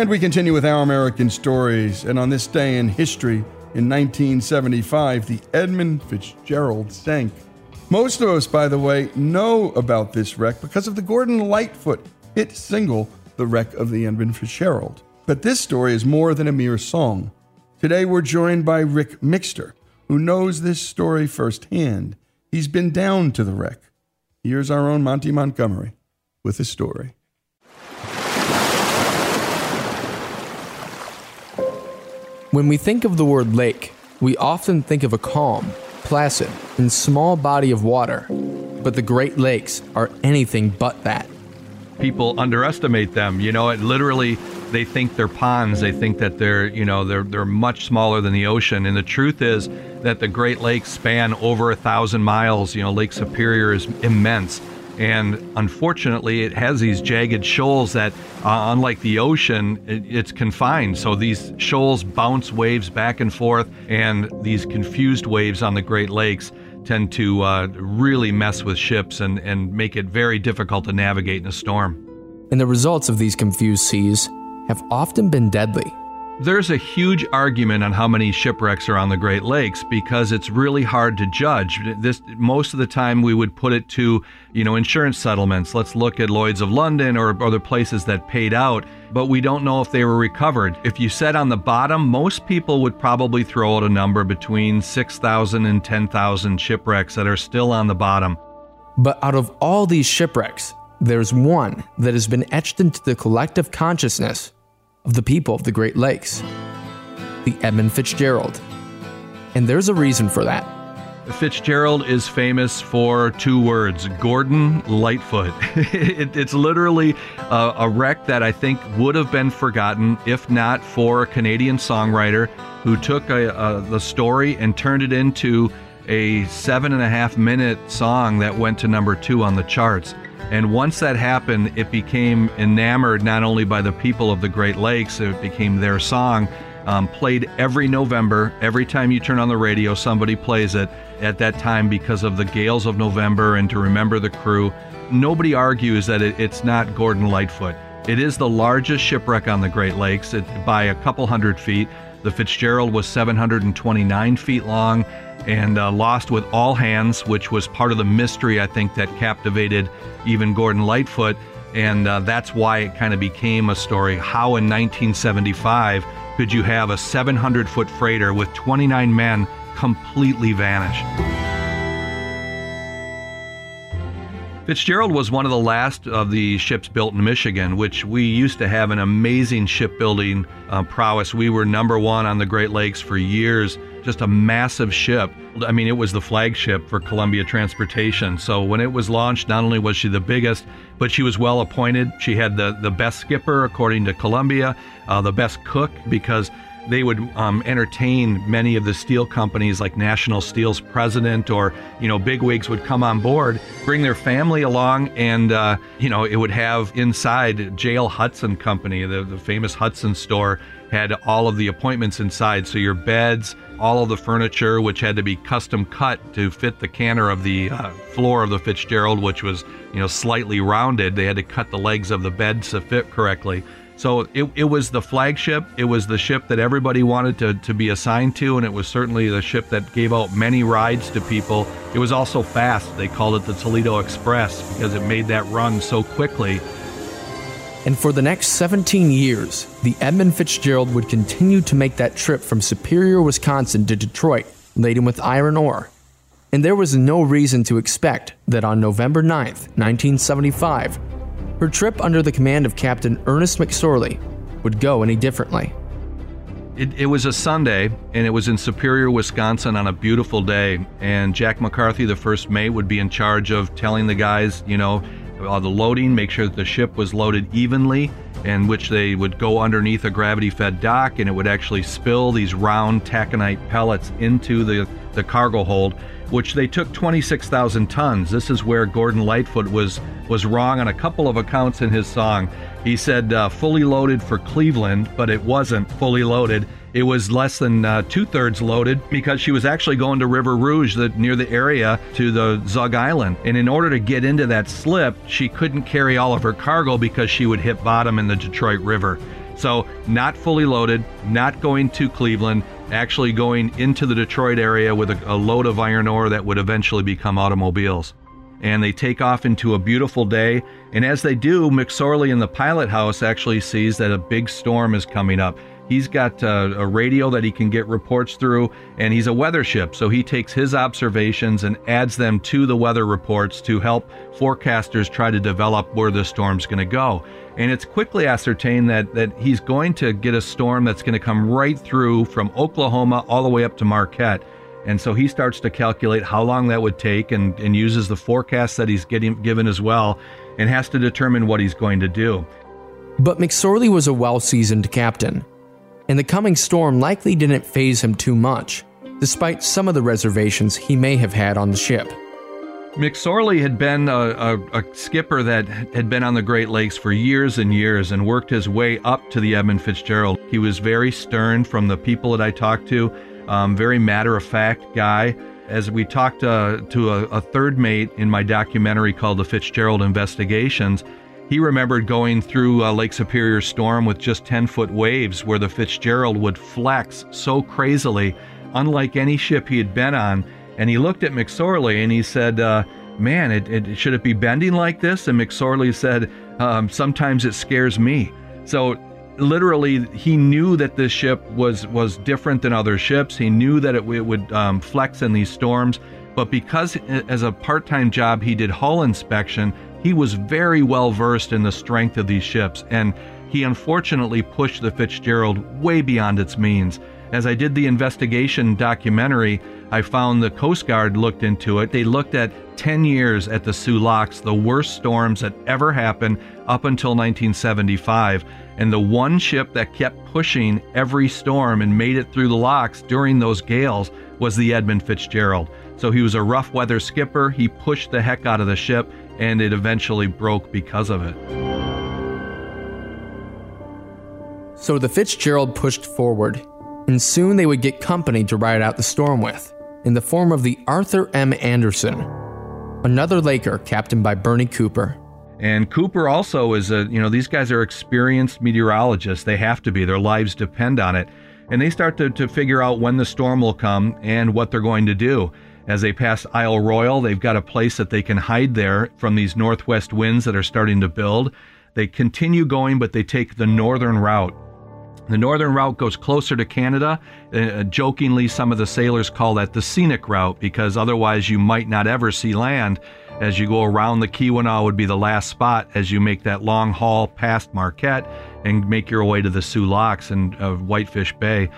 And we continue with our American stories. And on this day in history, in 1975, the Edmund Fitzgerald sank. Most of us, by the way, know about this wreck because of the Gordon Lightfoot hit single, The Wreck of the Edmund Fitzgerald. But this story is more than a mere song. Today we're joined by Rick Mixter, who knows this story firsthand. He's been down to the wreck. Here's our own Monty Montgomery with the story. When we think of the word lake, we often think of a calm, placid, and small body of water. But the Great Lakes are anything but that. People underestimate them. You know, it literally they think they're ponds. They think that they're, you know, they're they're much smaller than the ocean. And the truth is that the Great Lakes span over a thousand miles. You know, Lake Superior is immense. And unfortunately, it has these jagged shoals that, uh, unlike the ocean, it, it's confined. So these shoals bounce waves back and forth, and these confused waves on the Great Lakes tend to uh, really mess with ships and, and make it very difficult to navigate in a storm. And the results of these confused seas have often been deadly. There's a huge argument on how many shipwrecks are on the Great Lakes because it's really hard to judge. This most of the time we would put it to, you know, insurance settlements. Let's look at Lloyd's of London or other places that paid out, but we don't know if they were recovered. If you said on the bottom, most people would probably throw out a number between 6,000 and 10,000 shipwrecks that are still on the bottom. But out of all these shipwrecks, there's one that has been etched into the collective consciousness of the people of the Great Lakes the Edmund Fitzgerald. And there's a reason for that. Fitzgerald is famous for two words Gordon Lightfoot. it, it's literally a, a wreck that I think would have been forgotten if not for a Canadian songwriter who took a, a, the story and turned it into a seven and a half minute song that went to number two on the charts. And once that happened, it became enamored not only by the people of the Great Lakes, it became their song. Um, played every November. Every time you turn on the radio, somebody plays it at that time because of the gales of November and to remember the crew. Nobody argues that it, it's not Gordon Lightfoot. It is the largest shipwreck on the Great Lakes it, by a couple hundred feet. The Fitzgerald was 729 feet long and uh, lost with all hands, which was part of the mystery, I think, that captivated even Gordon Lightfoot. And uh, that's why it kind of became a story. How in 1975 could you have a 700 foot freighter with 29 men completely vanish? Fitzgerald was one of the last of the ships built in Michigan, which we used to have an amazing shipbuilding uh, prowess. We were number one on the Great Lakes for years, just a massive ship. I mean, it was the flagship for Columbia Transportation. So when it was launched, not only was she the biggest, but she was well appointed. She had the, the best skipper, according to Columbia, uh, the best cook, because they would um, entertain many of the steel companies like National Steel's president or, you know, bigwigs would come on board, bring their family along, and, uh, you know, it would have inside J.L. Hudson Company, the, the famous Hudson store, had all of the appointments inside. So your beds, all of the furniture, which had to be custom cut to fit the canter of the uh, floor of the Fitzgerald, which was, you know, slightly rounded. They had to cut the legs of the bed to fit correctly. So it, it was the flagship. It was the ship that everybody wanted to, to be assigned to, and it was certainly the ship that gave out many rides to people. It was also fast. They called it the Toledo Express because it made that run so quickly. And for the next 17 years, the Edmund Fitzgerald would continue to make that trip from Superior, Wisconsin to Detroit, laden with iron ore. And there was no reason to expect that on November 9th, 1975, her trip under the command of Captain Ernest McSorley would go any differently. It, it, was a Sunday, and it was in Superior, Wisconsin on a beautiful day. And Jack McCarthy, the first mate, would be in charge of telling the guys, you know, all the loading, make sure that the ship was loaded evenly, in which they would go underneath a gravity fed dock and it would actually spill these round taconite pellets into the, the cargo hold which they took 26,000 tons. This is where Gordon Lightfoot was was wrong on a couple of accounts in his song. He said uh, fully loaded for Cleveland, but it wasn't fully loaded. It was less than uh, two thirds loaded because she was actually going to River Rouge, the, near the area to the Zug Island. And in order to get into that slip, she couldn't carry all of her cargo because she would hit bottom in the Detroit River. So, not fully loaded, not going to Cleveland, actually going into the Detroit area with a, a load of iron ore that would eventually become automobiles. And they take off into a beautiful day. And as they do, McSorley in the pilot house actually sees that a big storm is coming up. He's got uh, a radio that he can get reports through, and he's a weather ship. So he takes his observations and adds them to the weather reports to help forecasters try to develop where the storm's going to go. And it's quickly ascertained that, that he's going to get a storm that's going to come right through from Oklahoma all the way up to Marquette. And so he starts to calculate how long that would take and, and uses the forecast that he's getting given as well and has to determine what he's going to do. But McSorley was a well seasoned captain and the coming storm likely didn't faze him too much, despite some of the reservations he may have had on the ship. McSorley had been a, a, a, skipper that had been on the Great Lakes for years and years and worked his way up to the Edmund Fitzgerald. He was very stern from the people that I talked to, um, very matter of fact guy. As we talked uh, to a, a third mate in my documentary called The Fitzgerald Investigations, he remembered going through uh, Lake Superior storm with just 10 foot waves where the Fitzgerald would flex so crazily, unlike any ship he had been on. And he looked at McSorley and he said, uh, Man, it, it, should it be bending like this? And McSorley said, um, Sometimes it scares me. So literally he knew that this ship was was different than other ships he knew that it, it would um, flex in these storms but because as a part-time job he did hull inspection he was very well versed in the strength of these ships, and he unfortunately pushed the Fitzgerald way beyond its means. As I did the investigation documentary, I found the Coast Guard looked into it. They looked at 10 years at the Soo Locks, the worst storms that ever happened up until 1975. And the one ship that kept pushing every storm and made it through the locks during those gales was the Edmund Fitzgerald. So he was a rough weather skipper. He pushed the heck out of the ship, and it eventually broke because of it. So the Fitzgerald pushed forward, and soon they would get company to ride out the storm with, in the form of the Arthur M. Anderson, another Laker captained by Bernie Cooper. And Cooper also is a, you know, these guys are experienced meteorologists. They have to be, their lives depend on it. And they start to, to figure out when the storm will come and what they're going to do. As they pass Isle Royale, they've got a place that they can hide there from these northwest winds that are starting to build. They continue going, but they take the northern route. The northern route goes closer to Canada. Uh, jokingly, some of the sailors call that the scenic route because otherwise you might not ever see land. As you go around the Keweenaw would be the last spot as you make that long haul past Marquette and make your way to the Soo Locks and uh, Whitefish Bay.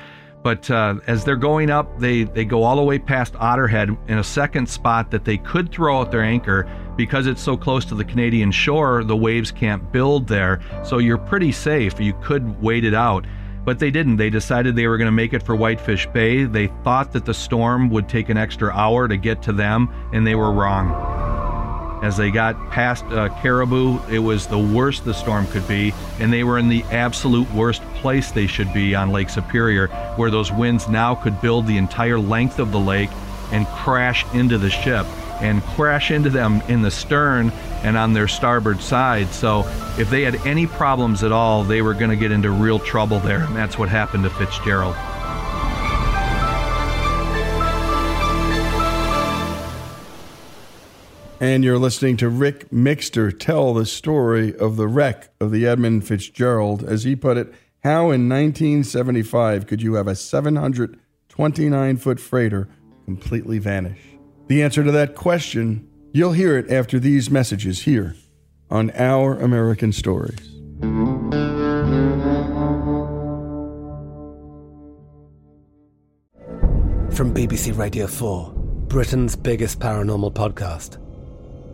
But uh, as they're going up, they, they go all the way past Otterhead in a second spot that they could throw out their anchor. Because it's so close to the Canadian shore, the waves can't build there. So you're pretty safe. You could wait it out. But they didn't. They decided they were going to make it for Whitefish Bay. They thought that the storm would take an extra hour to get to them, and they were wrong. As they got past uh, Caribou, it was the worst the storm could be, and they were in the absolute worst place they should be on Lake Superior, where those winds now could build the entire length of the lake and crash into the ship and crash into them in the stern and on their starboard side. So if they had any problems at all, they were going to get into real trouble there, and that's what happened to Fitzgerald. And you're listening to Rick Mixter tell the story of the wreck of the Edmund Fitzgerald. As he put it, how in 1975 could you have a 729 foot freighter completely vanish? The answer to that question, you'll hear it after these messages here on Our American Stories. From BBC Radio 4, Britain's biggest paranormal podcast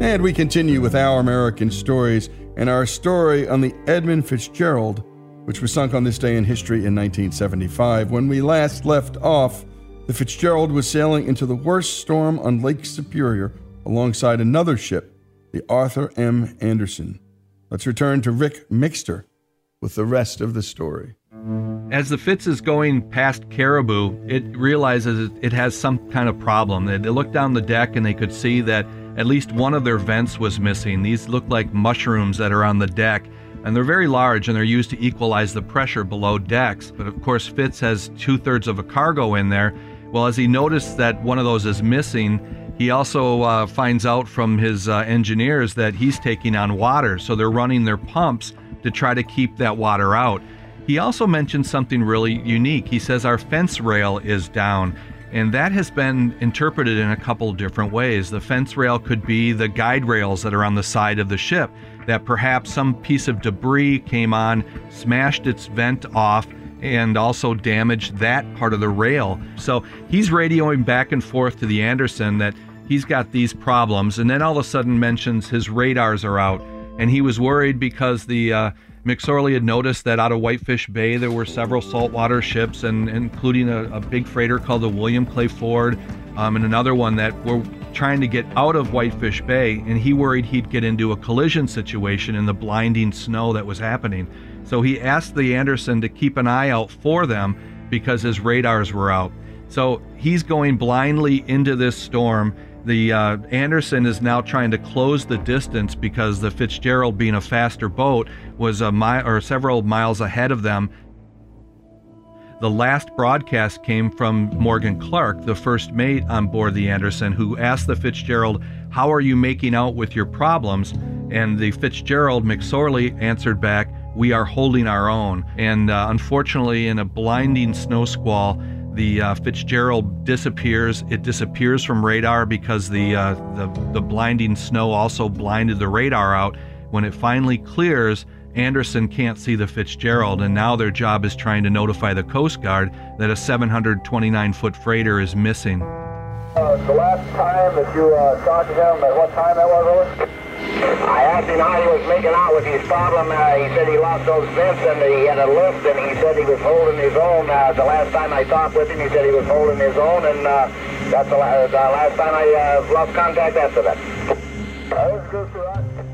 And we continue with our American stories and our story on the Edmund Fitzgerald, which was sunk on this day in history in 1975. When we last left off, the Fitzgerald was sailing into the worst storm on Lake Superior alongside another ship, the Arthur M. Anderson. Let's return to Rick Mixter with the rest of the story. As the Fitz is going past Caribou, it realizes it has some kind of problem. They looked down the deck and they could see that at least one of their vents was missing. These look like mushrooms that are on the deck, and they're very large and they're used to equalize the pressure below decks. But of course, Fitz has two thirds of a cargo in there. Well, as he noticed that one of those is missing, he also uh, finds out from his uh, engineers that he's taking on water, so they're running their pumps to try to keep that water out. He also mentioned something really unique. He says our fence rail is down, and that has been interpreted in a couple different ways. The fence rail could be the guide rails that are on the side of the ship, that perhaps some piece of debris came on, smashed its vent off, and also damaged that part of the rail. So he's radioing back and forth to the Anderson that he's got these problems, and then all of a sudden mentions his radars are out. And he was worried because the uh, McSorley had noticed that out of Whitefish Bay there were several saltwater ships, and including a, a big freighter called the William Clay Ford, um, and another one that were trying to get out of Whitefish Bay, and he worried he'd get into a collision situation in the blinding snow that was happening. So he asked the Anderson to keep an eye out for them because his radars were out. So he's going blindly into this storm. The uh, Anderson is now trying to close the distance because the Fitzgerald, being a faster boat, was a mile or several miles ahead of them. The last broadcast came from Morgan Clark, the first mate on board the Anderson, who asked the Fitzgerald, "How are you making out with your problems?" And the Fitzgerald McSorley answered back, "We are holding our own." And uh, unfortunately, in a blinding snow squall, the uh, Fitzgerald disappears. It disappears from radar because the, uh, the the blinding snow also blinded the radar out. When it finally clears, Anderson can't see the Fitzgerald, and now their job is trying to notify the Coast Guard that a 729 foot freighter is missing. Uh, the last time that you uh, talked to him, at what time that was? I asked him how he was making out with his problem. Uh, he said he lost those vents and he had a lift, and he said he was holding his own. Uh, the last time I talked with him, he said he was holding his own, and uh, that's the, la- the last time I uh, lost contact after that.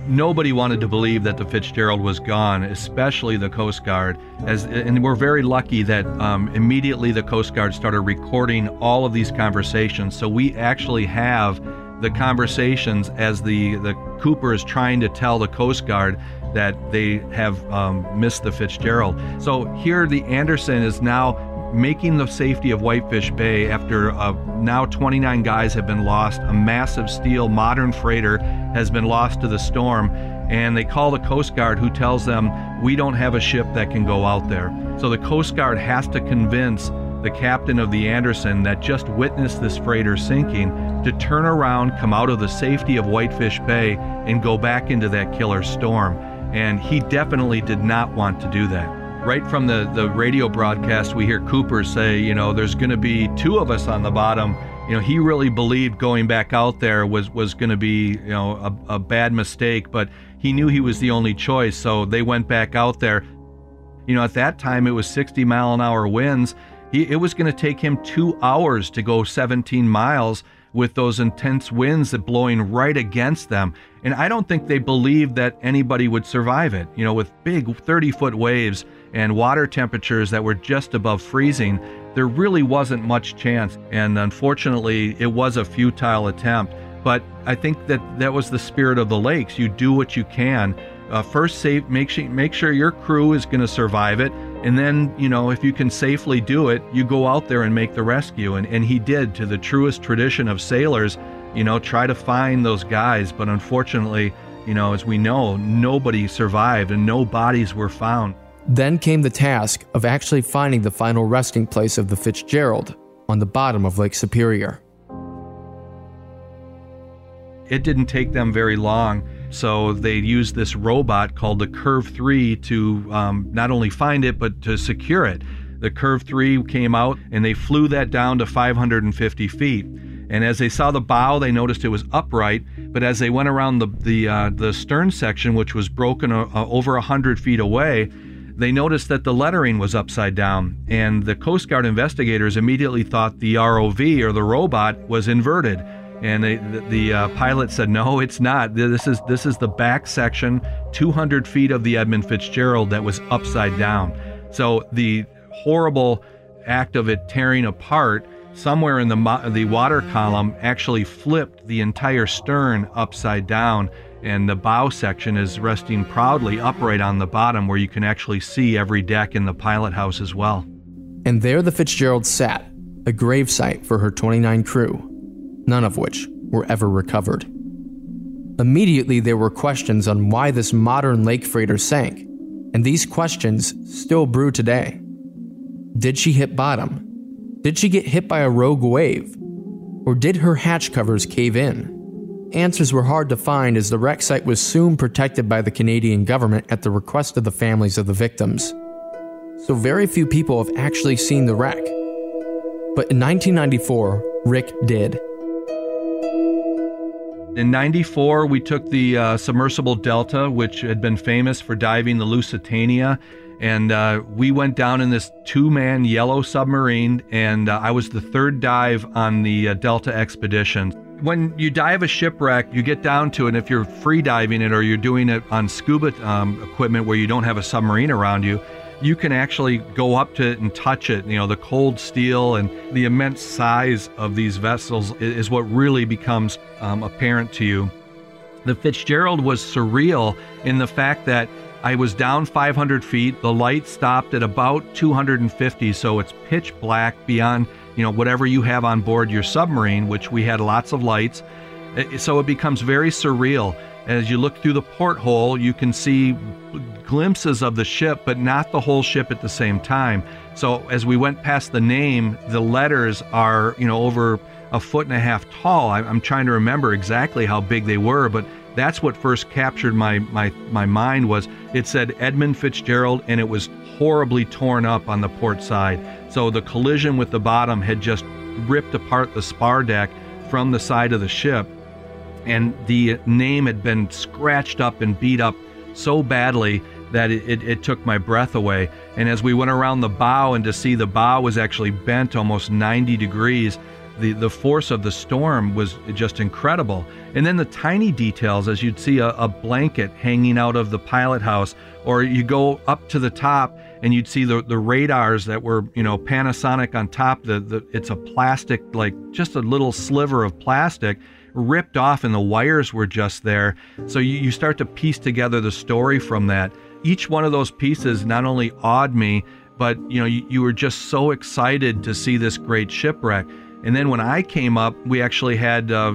Nobody wanted to believe that the Fitzgerald was gone, especially the Coast Guard. As and we're very lucky that um, immediately the Coast Guard started recording all of these conversations. So we actually have the conversations as the the Cooper is trying to tell the Coast Guard that they have um, missed the Fitzgerald. So here the Anderson is now making the safety of Whitefish Bay after uh, now 29 guys have been lost. A massive steel modern freighter has been lost to the storm. And they call the Coast Guard, who tells them, We don't have a ship that can go out there. So the Coast Guard has to convince the captain of the Anderson that just witnessed this freighter sinking to turn around, come out of the safety of Whitefish Bay, and go back into that killer storm. And he definitely did not want to do that right from the, the radio broadcast, we hear Cooper say, you know, there's going to be two of us on the bottom. You know, he really believed going back out there was, was going to be, you know, a, a bad mistake, but he knew he was the only choice. So they went back out there. You know, at that time, it was 60 mile an hour winds. He, it was going to take him two hours to go 17 miles with those intense winds that blowing right against them. And I don't think they believed that anybody would survive it. You know, with big 30 foot waves and water temperatures that were just above freezing, there really wasn't much chance. And unfortunately, it was a futile attempt. But I think that that was the spirit of the lakes. You do what you can. Uh, first, save, make sure make sure your crew is going to survive it, and then you know if you can safely do it, you go out there and make the rescue. And and he did to the truest tradition of sailors. You know, try to find those guys, but unfortunately, you know, as we know, nobody survived and no bodies were found. Then came the task of actually finding the final resting place of the Fitzgerald on the bottom of Lake Superior. It didn't take them very long. So they used this robot called the CURV 3 to um, not only find it, but to secure it. The CURV 3 came out and they flew that down to 550 feet. And as they saw the bow, they noticed it was upright. But as they went around the the, uh, the stern section, which was broken uh, over 100 feet away, they noticed that the lettering was upside down. And the Coast Guard investigators immediately thought the ROV or the robot was inverted. And they, the, the uh, pilot said, "No, it's not. This is this is the back section, 200 feet of the Edmund Fitzgerald that was upside down. So the horrible act of it tearing apart." Somewhere in the the water column actually flipped the entire stern upside down, and the bow section is resting proudly upright on the bottom, where you can actually see every deck in the pilot house as well. And there the Fitzgerald sat, a gravesite for her 29 crew, none of which were ever recovered. Immediately, there were questions on why this modern lake freighter sank, and these questions still brew today. Did she hit bottom? Did she get hit by a rogue wave? Or did her hatch covers cave in? Answers were hard to find as the wreck site was soon protected by the Canadian government at the request of the families of the victims. So, very few people have actually seen the wreck. But in 1994, Rick did. In 94, we took the uh, submersible Delta, which had been famous for diving the Lusitania, and uh, we went down in this two man yellow submarine, and uh, I was the third dive on the uh, Delta expedition. When you dive a shipwreck, you get down to it, and if you're free diving it or you're doing it on scuba um, equipment where you don't have a submarine around you, you can actually go up to it and touch it. You know, the cold steel and the immense size of these vessels is what really becomes um, apparent to you. The Fitzgerald was surreal in the fact that I was down 500 feet. The light stopped at about 250, so it's pitch black beyond you know whatever you have on board your submarine, which we had lots of lights. So it becomes very surreal. As you look through the porthole, you can see glimpses of the ship, but not the whole ship at the same time. So as we went past the name, the letters are, you know, over a foot and a half tall. I'm trying to remember exactly how big they were, but that's what first captured my my my mind was it said Edmund Fitzgerald and it was horribly torn up on the port side. So the collision with the bottom had just ripped apart the spar deck from the side of the ship and the name had been scratched up and beat up so badly that it, it, it, took my breath away. And as we went around the bow and to see the bow was actually bent almost 90 degrees, the, the force of the storm was just incredible. And then the tiny details, as you'd see a, a blanket hanging out of the pilot house, or you go up to the top and you'd see the, the radars that were, you know, Panasonic on top. The, the it's a plastic, like just a little sliver of plastic ripped off and the wires were just there. So you, you start to piece together the story from that. Each one of those pieces not only awed me, but you know, you, you were just so excited to see this great shipwreck. And then when I came up, we actually had uh,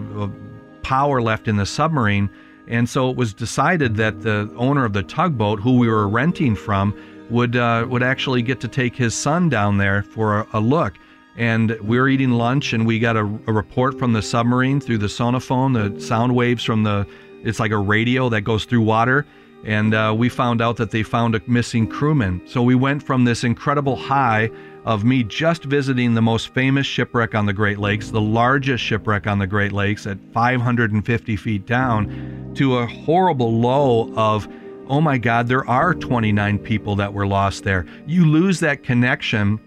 power left in the submarine. And so it was decided that the owner of the tugboat, who we were renting from, would uh, would actually get to take his son down there for a, a look and we were eating lunch and we got a, a, report from the submarine through the sonophone the sound waves from the it's like a radio that goes through water and uh, we found out that they found a missing crewman. So we went from this incredible high of me just visiting the most famous shipwreck on the great lakes the largest shipwreck on the great lakes at 550 feet down to a horrible low of oh my god there are 29 people that were lost there. You lose that connection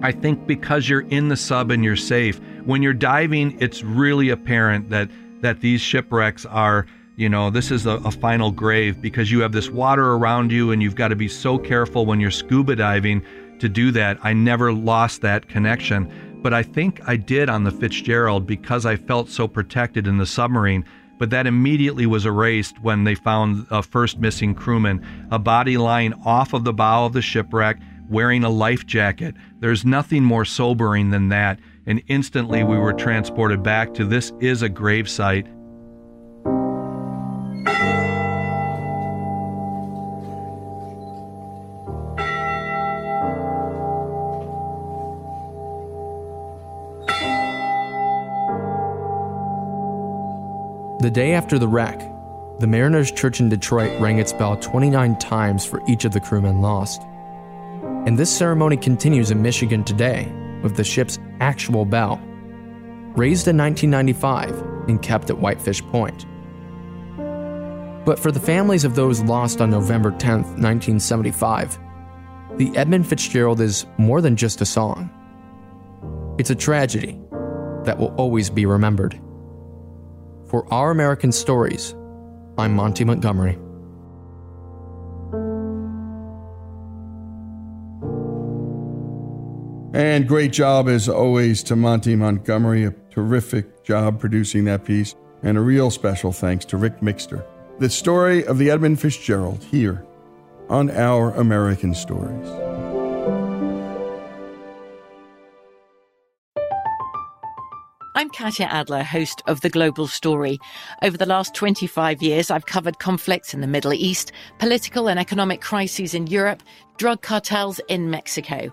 I think because you're in the sub and you're safe. When you're diving, it's really apparent that that these shipwrecks are, you know, this is a, a final grave because you have this water around you and you've got to be so careful when you're scuba diving to do that. I never lost that connection, but I think I did on the Fitzgerald because I felt so protected in the submarine. But that immediately was erased when they found a first missing crewman, a body lying off of the bow of the shipwreck wearing a life jacket. There's nothing more sobering than that. And instantly we were transported back to this is a gravesite. The day after the wreck, the Mariners Church in Detroit rang its bell 29 times for each of the crewmen lost. And this ceremony continues in Michigan today with the ship's actual bell, raised in 1995 and kept at Whitefish Point. But for the families of those lost on November 10, 1975, the Edmund Fitzgerald is more than just a song. It's a tragedy that will always be remembered. For Our American Stories, I'm Monty Montgomery. And great job, as always, to Monty Montgomery. A terrific job producing that piece. And a real special thanks to Rick Mixter. The story of the Edmund Fitzgerald here on Our American Stories. I'm Katya Adler, host of The Global Story. Over the last 25 years, I've covered conflicts in the Middle East, political and economic crises in Europe, drug cartels in Mexico.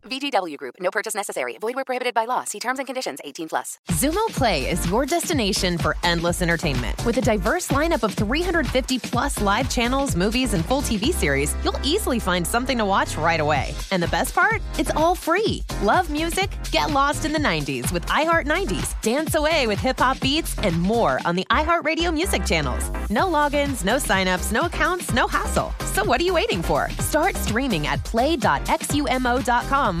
VGW Group. No purchase necessary. Void where prohibited by law. See terms and conditions. 18 plus. Xumo Play is your destination for endless entertainment. With a diverse lineup of 350 plus live channels, movies, and full TV series, you'll easily find something to watch right away. And the best part? It's all free. Love music? Get lost in the 90s with iHeart 90s. Dance away with hip hop beats and more on the iHeartRadio music channels. No logins, no signups, no accounts, no hassle. So what are you waiting for? Start streaming at play.xumo.com